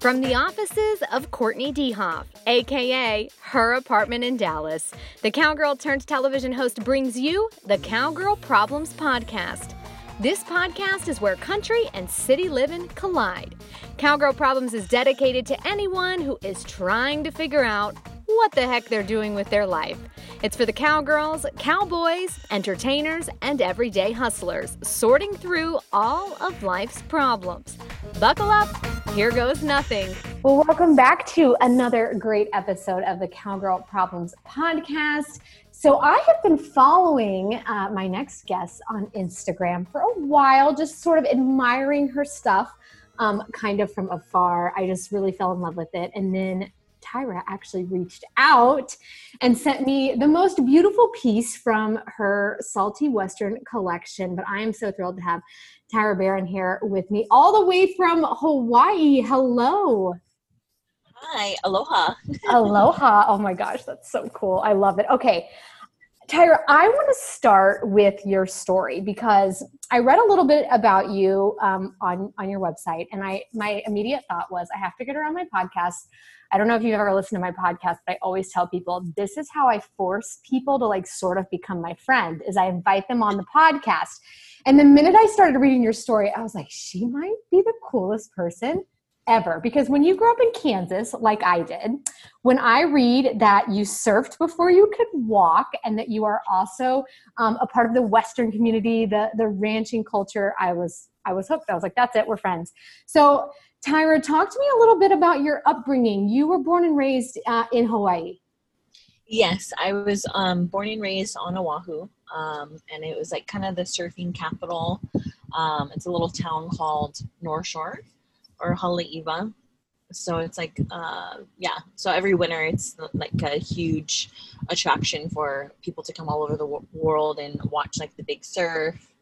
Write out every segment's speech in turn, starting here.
From the offices of Courtney Dehoff, aka her apartment in Dallas, the Cowgirl turned television host brings you the Cowgirl Problems Podcast. This podcast is where country and city living collide. Cowgirl Problems is dedicated to anyone who is trying to figure out what the heck they're doing with their life. It's for the cowgirls, cowboys, entertainers, and everyday hustlers sorting through all of life's problems. Buckle up, here goes nothing. Well, welcome back to another great episode of the Cowgirl Problems podcast. So, I have been following uh, my next guest on Instagram for a while, just sort of admiring her stuff, um, kind of from afar. I just really fell in love with it. And then Tyra actually reached out and sent me the most beautiful piece from her Salty Western collection. But I am so thrilled to have Tyra Barron here with me, all the way from Hawaii. Hello. Hi, aloha. aloha. Oh my gosh, that's so cool. I love it. Okay. Tyra, I want to start with your story because I read a little bit about you um, on on your website, and I my immediate thought was I have to get her on my podcast. I don't know if you've ever listened to my podcast, but I always tell people this is how I force people to like sort of become my friend. Is I invite them on the podcast, and the minute I started reading your story, I was like, she might be the coolest person ever because when you grew up in Kansas, like I did, when I read that you surfed before you could walk and that you are also um, a part of the Western community, the the ranching culture, I was I was hooked. I was like, that's it, we're friends. So, Tyra, talk to me a little bit about your upbringing. You were born and raised uh, in Hawaii. Yes, I was um, born and raised on Oahu, um, and it was like kind of the surfing capital. Um, it's a little town called North Shore or Haleiwa. So it's like, uh, yeah. So every winter, it's like a huge attraction for people to come all over the w- world and watch like the big surf.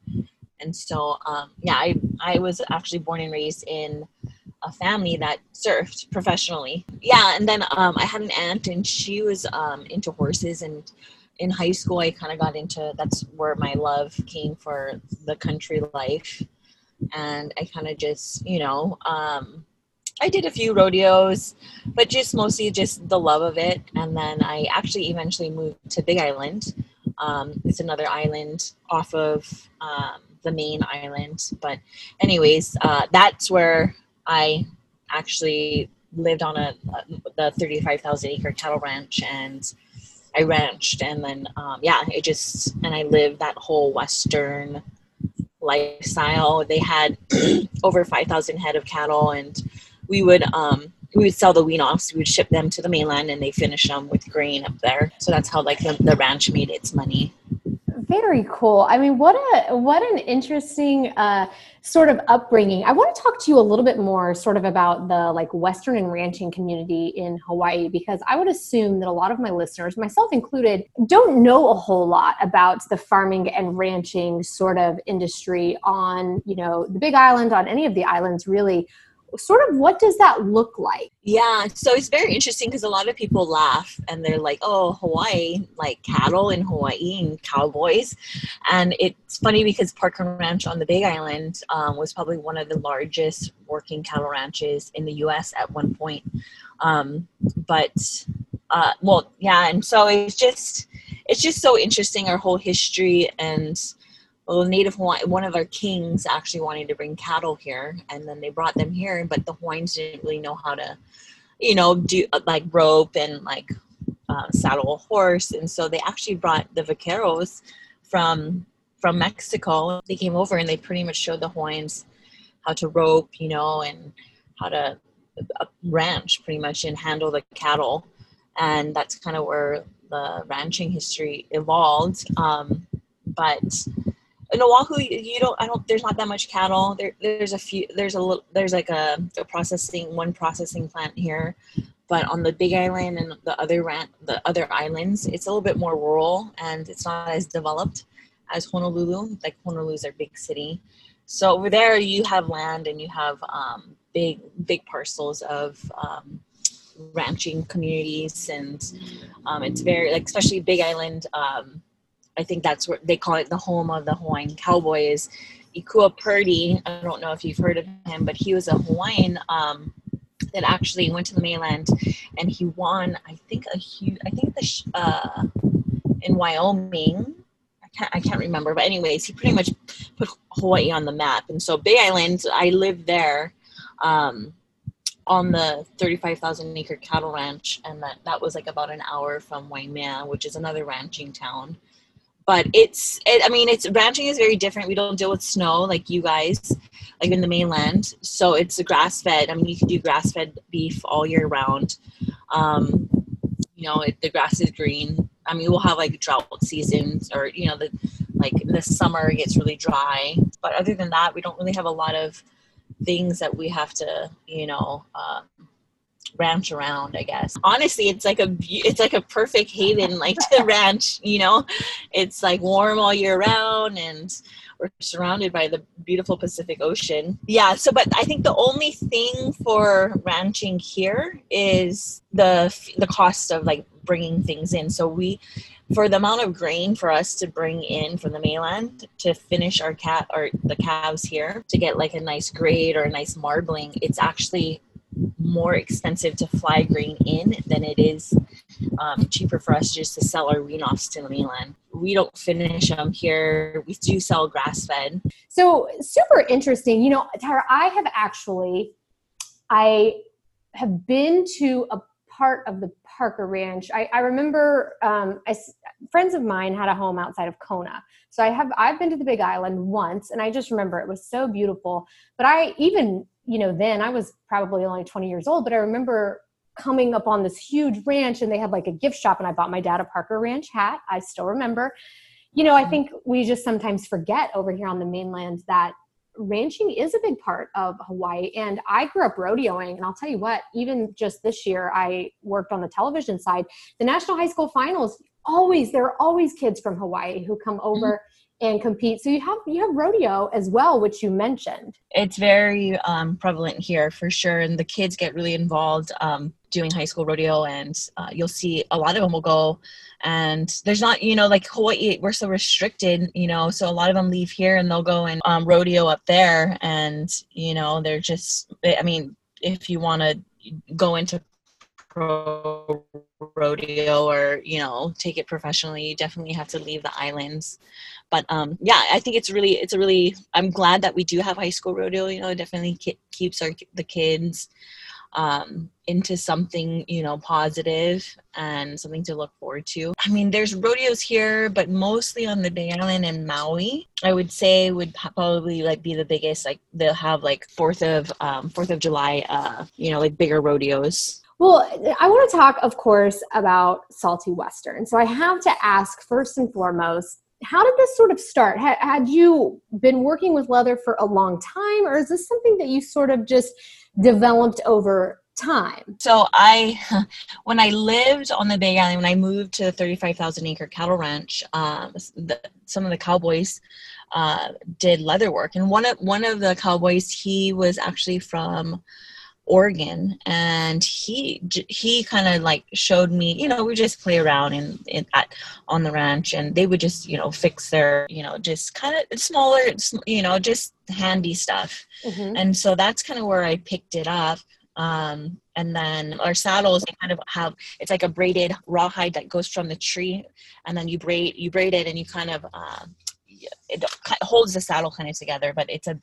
And so, um, yeah, I I was actually born and raised in a family that surfed professionally. Yeah, and then um, I had an aunt, and she was um, into horses. And in high school, I kind of got into that's where my love came for the country life and I kind of just, you know, um, I did a few rodeos, but just mostly just the love of it. And then I actually eventually moved to Big Island. Um, it's another island off of um, the main island. But, anyways, uh, that's where I actually lived on a, the 35,000 acre cattle ranch and I ranched. And then, um, yeah, it just, and I lived that whole Western lifestyle. They had over 5,000 head of cattle, and we would um, we would sell the wean offs. We would ship them to the mainland, and they finish them with grain up there. So that's how like the, the ranch made its money. Very cool. I mean, what a what an interesting uh, sort of upbringing. I want to talk to you a little bit more, sort of about the like Western and ranching community in Hawaii, because I would assume that a lot of my listeners, myself included, don't know a whole lot about the farming and ranching sort of industry on you know the Big Island, on any of the islands, really sort of what does that look like? Yeah, so it's very interesting because a lot of people laugh and they're like, "Oh, Hawaii, like cattle in Hawaii and cowboys," and it's funny because Parker Ranch on the Big Island um, was probably one of the largest working cattle ranches in the U.S. at one point. Um, but uh, well, yeah, and so it's just it's just so interesting our whole history and well, Native Hawaiian, one of our kings actually wanted to bring cattle here, and then they brought them here, but the Hawaiians didn't really know how to, you know, do like rope and like uh, saddle a horse, and so they actually brought the vaqueros from from Mexico. They came over and they pretty much showed the Hawaiians how to rope, you know, and how to uh, ranch pretty much and handle the cattle, and that's kind of where the ranching history evolved. Um, but in Oahu, you don't. I don't. There's not that much cattle. There, there's a few. There's a little. There's like a, a, processing one processing plant here, but on the Big Island and the other rant, the other islands, it's a little bit more rural and it's not as developed as Honolulu. Like Honolulu's our big city, so over there you have land and you have um, big big parcels of. Um, ranching communities and um, it's very like especially big island um, I think that's what they call it the home of the Hawaiian cowboys. Ikua Purdy. I don't know if you've heard of him, but he was a Hawaiian um, that actually went to the mainland and he won. I think a huge. I think the uh, in Wyoming. I can't, I can't remember, but anyways, he pretty much put Hawaii on the map. And so Big Island, I lived there. Um, on the 35,000 acre cattle ranch, and that, that was like about an hour from Waimea, which is another ranching town. But it's, it, I mean, it's ranching is very different. We don't deal with snow like you guys, like in the mainland. So it's a grass fed. I mean, you can do grass fed beef all year round. Um, you know, it, the grass is green. I mean, we'll have like drought seasons, or you know, the like the summer gets really dry. But other than that, we don't really have a lot of things that we have to, you know, um, ranch around. I guess honestly, it's like a it's like a perfect haven, like to ranch. You know, it's like warm all year round, and we're surrounded by the beautiful Pacific Ocean. Yeah. So, but I think the only thing for ranching here is the the cost of like bringing things in. So we for the amount of grain for us to bring in from the mainland to finish our cat or the calves here to get like a nice grade or a nice marbling, it's actually more expensive to fly grain in than it is um, cheaper for us just to sell our wean offs to the mainland. We don't finish them here. We do sell grass fed. So super interesting. You know, Tyra, I have actually, I have been to a part of the Parker Ranch. I, I remember um, I, friends of mine had a home outside of Kona. So I have I've been to the Big Island once, and I just remember it was so beautiful. But I even you know then I was probably only 20 years old, but I remember coming up on this huge ranch, and they had like a gift shop, and I bought my dad a Parker Ranch hat. I still remember. You know, I mm-hmm. think we just sometimes forget over here on the mainland that ranching is a big part of Hawaii. And I grew up rodeoing. And I'll tell you what, even just this year, I worked on the television side. The National High School Finals, always, there are always kids from Hawaii who come mm-hmm. over. And compete. So you have you have rodeo as well, which you mentioned. It's very um, prevalent here for sure, and the kids get really involved um, doing high school rodeo, and uh, you'll see a lot of them will go and there's not you know like hawaii we're so restricted you know so a lot of them leave here and they'll go and um, rodeo up there and you know they're just i mean if you want to go into pro rodeo or you know take it professionally you definitely have to leave the islands. But um yeah i think it's really it's a really i'm glad that we do have high school rodeo you know it definitely keeps our the kids um, into something you know positive and something to look forward to. I mean there's rodeos here but mostly on the big island and maui i would say would probably like be the biggest like they'll have like fourth of um fourth of july uh you know like bigger rodeos well, I want to talk, of course, about Salty Western. So I have to ask first and foremost, how did this sort of start? Had, you been working with leather for a long time, or is this something that you sort of just developed over time? So I, when I lived on the Big Island, when I moved to the 35,000 acre cattle ranch, um, the, some of the cowboys uh, did leather work, and one of one of the cowboys, he was actually from Oregon, and he he kind of like showed me, you know, we just play around in, in at on the ranch, and they would just you know fix their you know just kind of smaller, you know, just handy stuff, mm-hmm. and so that's kind of where I picked it up. Um, and then our saddles they kind of have it's like a braided rawhide that goes from the tree, and then you braid you braid it, and you kind of uh, it holds the saddle kind of together, but it's a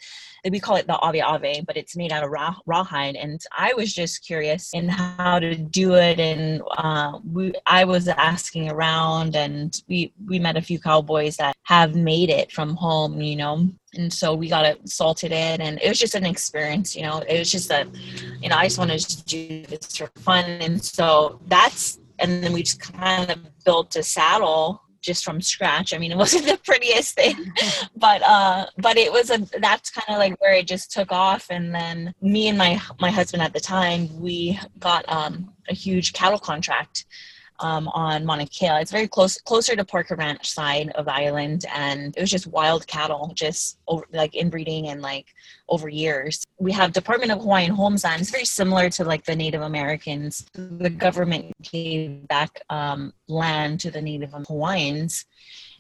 we call it the ave ave, but it's made out of raw rawhide. And I was just curious in how to do it, and uh, we I was asking around, and we we met a few cowboys that have made it from home, you know. And so we got it salted in, and it was just an experience, you know. It was just a, you know, I just wanted to do this for fun, and so that's and then we just kind of built a saddle just from scratch. I mean, it wasn't the prettiest thing, but uh, but it was a. That's kind of like where it just took off. And then me and my my husband at the time, we got um, a huge cattle contract um, on Mauna Kea. It's very close, closer to Parker Ranch side of island, and it was just wild cattle, just over, like inbreeding and like over years. We have Department of Hawaiian Homes land. It's very similar to like the Native Americans. The government gave back um, land to the Native Hawaiians,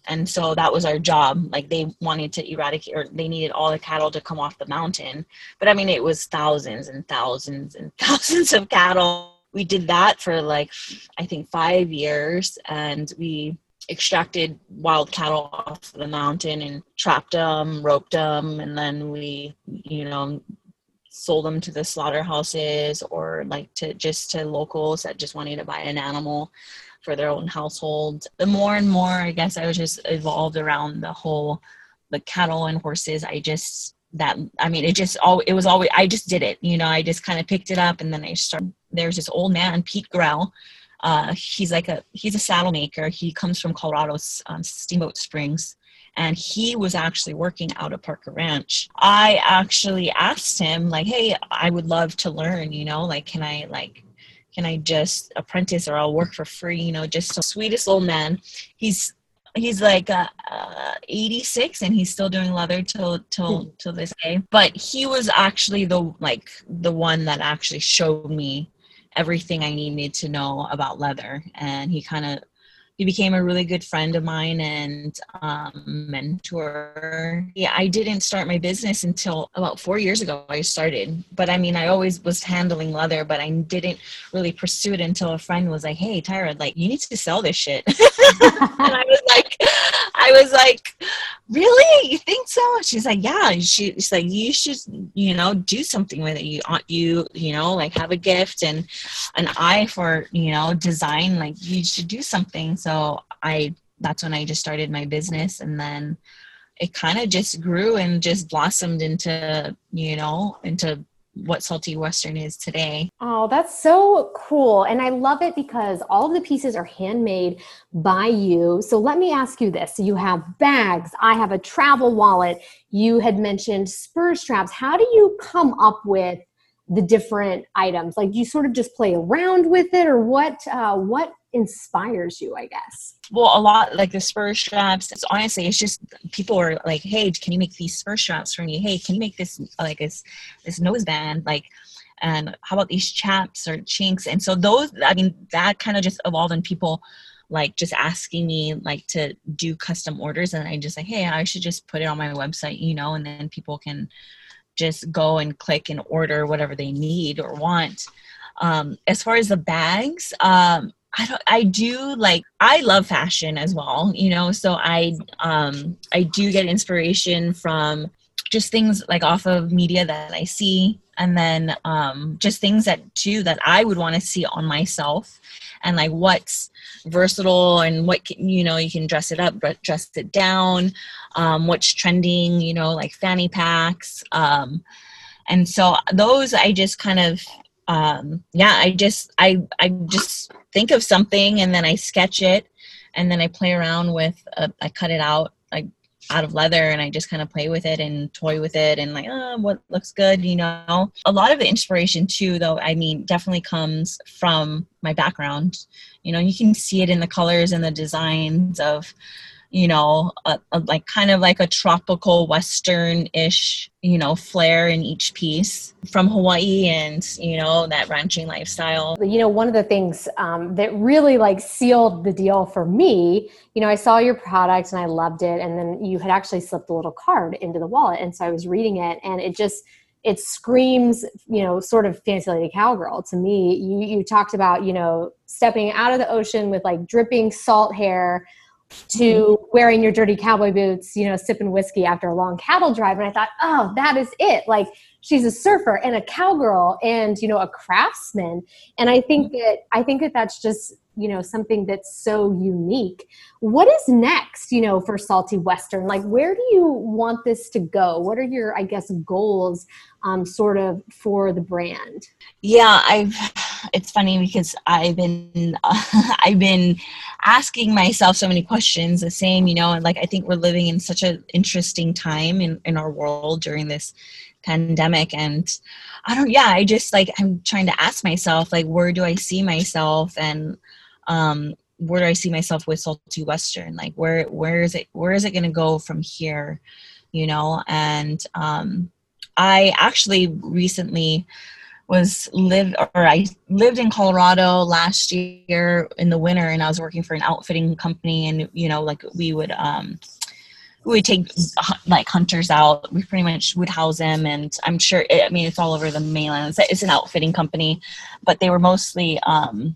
and so that was our job like they wanted to eradicate or they needed all the cattle to come off the mountain but i mean it was thousands and thousands and thousands of cattle we did that for like i think five years and we extracted wild cattle off the mountain and trapped them roped them and then we you know sold them to the slaughterhouses or like to just to locals that just wanted to buy an animal for their own household. The more and more, I guess, I was just evolved around the whole the cattle and horses. I just that I mean, it just all it was always I just did it. You know, I just kind of picked it up, and then I started. There's this old man, Pete Grell. Uh, he's like a he's a saddle maker. He comes from Colorado's um, Steamboat Springs and he was actually working out of Parker Ranch. I actually asked him like, "Hey, I would love to learn, you know, like can I like can I just apprentice or I'll work for free, you know, just the sweetest old man. He's he's like uh, uh, 86 and he's still doing leather till till till this day but he was actually the like the one that actually showed me everything i needed to know about leather and he kind of he became a really good friend of mine and um, mentor. Yeah, I didn't start my business until about four years ago. I started, but I mean, I always was handling leather, but I didn't really pursue it until a friend was like, "Hey, Tyra, like you need to sell this shit," and I was like, I was like, "Really? You think so?" She's like, "Yeah." She, she's like, "You should, you know, do something with it. You, you, you know, like have a gift and an eye for, you know, design. Like you should do something." so i that's when i just started my business and then it kind of just grew and just blossomed into you know into what salty western is today. Oh that's so cool. And i love it because all of the pieces are handmade by you. So let me ask you this. You have bags. I have a travel wallet. You had mentioned spur straps. How do you come up with the different items? Like you sort of just play around with it or what uh, what inspires you i guess. Well a lot like the spur straps it's, honestly it's just people are like hey can you make these spur straps for me? Hey can you make this like this this nose band? Like and how about these chaps or chinks? And so those i mean that kind of just evolved in people like just asking me like to do custom orders and i just like hey i should just put it on my website you know and then people can just go and click and order whatever they need or want. Um, as far as the bags um, I don't I do like I love fashion as well, you know, so I um I do get inspiration from just things like off of media that I see and then um just things that too that I would want to see on myself and like what's versatile and what can, you know you can dress it up but dress it down um what's trending you know like fanny packs um and so those I just kind of um yeah i just i i just think of something and then i sketch it and then i play around with uh, i cut it out like out of leather and i just kind of play with it and toy with it and like oh what looks good you know? A lot of the inspiration too though i mean definitely comes from my background. You know you can see it in the colors and the designs of you know, a, a, like kind of like a tropical Western-ish, you know, flair in each piece from Hawaii and, you know, that ranching lifestyle. You know, one of the things um, that really like sealed the deal for me, you know, I saw your product and I loved it. And then you had actually slipped a little card into the wallet. And so I was reading it and it just, it screams, you know, sort of fancy lady cowgirl to me. You, you talked about, you know, stepping out of the ocean with like dripping salt hair, to wearing your dirty cowboy boots, you know, sipping whiskey after a long cattle drive. And I thought, oh, that is it. Like she's a surfer and a cowgirl and, you know, a craftsman. And I think that, I think that that's just, you know, something that's so unique. What is next, you know, for Salty Western? Like, where do you want this to go? What are your, I guess, goals um, sort of for the brand? Yeah, I've, it's funny because I've been, uh, I've been asking myself so many questions, the same, you know, and like I think we're living in such an interesting time in, in our world during this pandemic. And I don't, yeah, I just like, I'm trying to ask myself, like, where do I see myself? And, um, where do I see myself with Salty Western? Like, where, where is it, where is it going to go from here? You know, and, um, I actually recently was live or I lived in Colorado last year in the winter and I was working for an outfitting company and you know like we would um we would take like hunters out. We pretty much would house them and I'm sure I mean it's all over the mainland. It's, it's an outfitting company but they were mostly um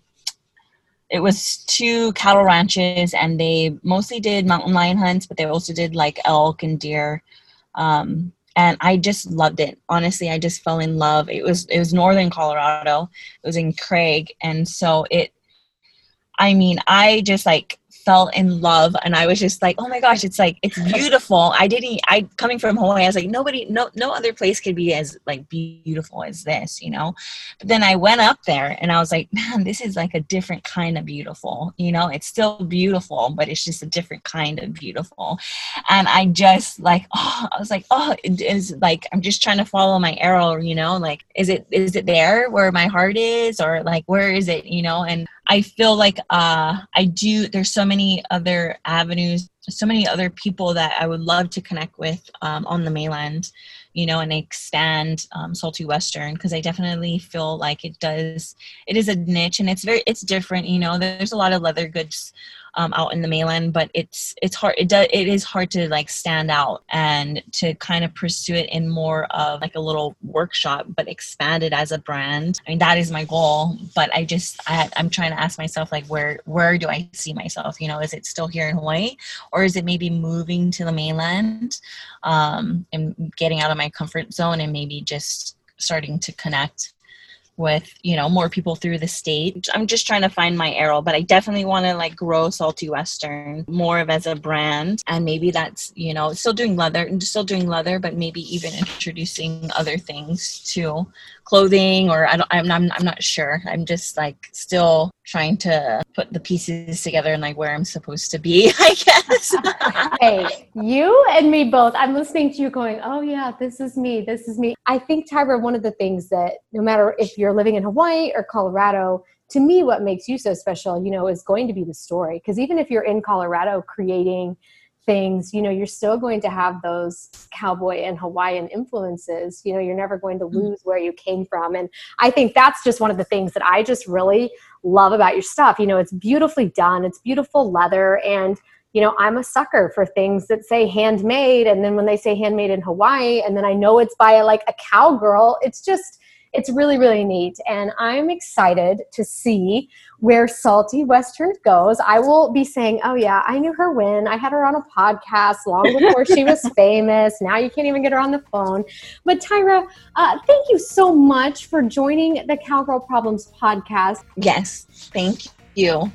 it was two cattle ranches and they mostly did mountain lion hunts but they also did like elk and deer. Um and I just loved it. Honestly, I just fell in love. It was it was northern Colorado. It was in Craig, and so it. I mean, I just like fell in love and I was just like, oh my gosh, it's like it's beautiful. I didn't I coming from Hawaii, I was like, nobody no no other place could be as like beautiful as this, you know? But then I went up there and I was like, man, this is like a different kind of beautiful, you know, it's still beautiful, but it's just a different kind of beautiful. And I just like, oh, I was like, oh, it is like I'm just trying to follow my arrow, you know, like is it is it there where my heart is or like where is it, you know? And I feel like uh, I do. There's so many other avenues, so many other people that I would love to connect with um, on the mainland, you know, and expand um, salty western because I definitely feel like it does. It is a niche and it's very it's different. You know, there's a lot of leather goods um, out in the mainland, but it's it's hard. It does it is hard to like stand out and to kind of pursue it in more of like a little workshop, but expand it as a brand. I mean, that is my goal. But I just I, I'm trying to ask myself like where where do I see myself? You know, is it still here in Hawaii, or is it maybe moving to the mainland um, and getting out of my comfort zone and maybe just starting to connect with you know more people through the state. I'm just trying to find my arrow but i definitely want to like grow salty western more of as a brand. And maybe that's you know still doing leather and still doing leather but maybe even introducing other things too clothing or I don't, I'm, I'm, I'm not sure. I'm just like still trying to put the pieces together and like where I'm supposed to be, I guess. hey, you and me both. I'm listening to you going, oh yeah, this is me. This is me. I think, Tyra, one of the things that no matter if you're living in Hawaii or Colorado, to me, what makes you so special, you know, is going to be the story. Because even if you're in Colorado creating things, you know, you're still going to have those cowboy and Hawaiian influences. You know, you're never going to mm-hmm. lose where you came from. And I think that's just one of the things that I just really love about your stuff. You know, it's beautifully done, it's beautiful leather. And, you know, I'm a sucker for things that say handmade. And then when they say handmade in Hawaii, and then I know it's by like a cowgirl, it's just, it's really, really neat. And I'm excited to see where Salty Western goes. I will be saying, oh, yeah, I knew her when. I had her on a podcast long before she was famous. Now you can't even get her on the phone. But Tyra, uh, thank you so much for joining the Cowgirl Problems podcast. Yes, thank you.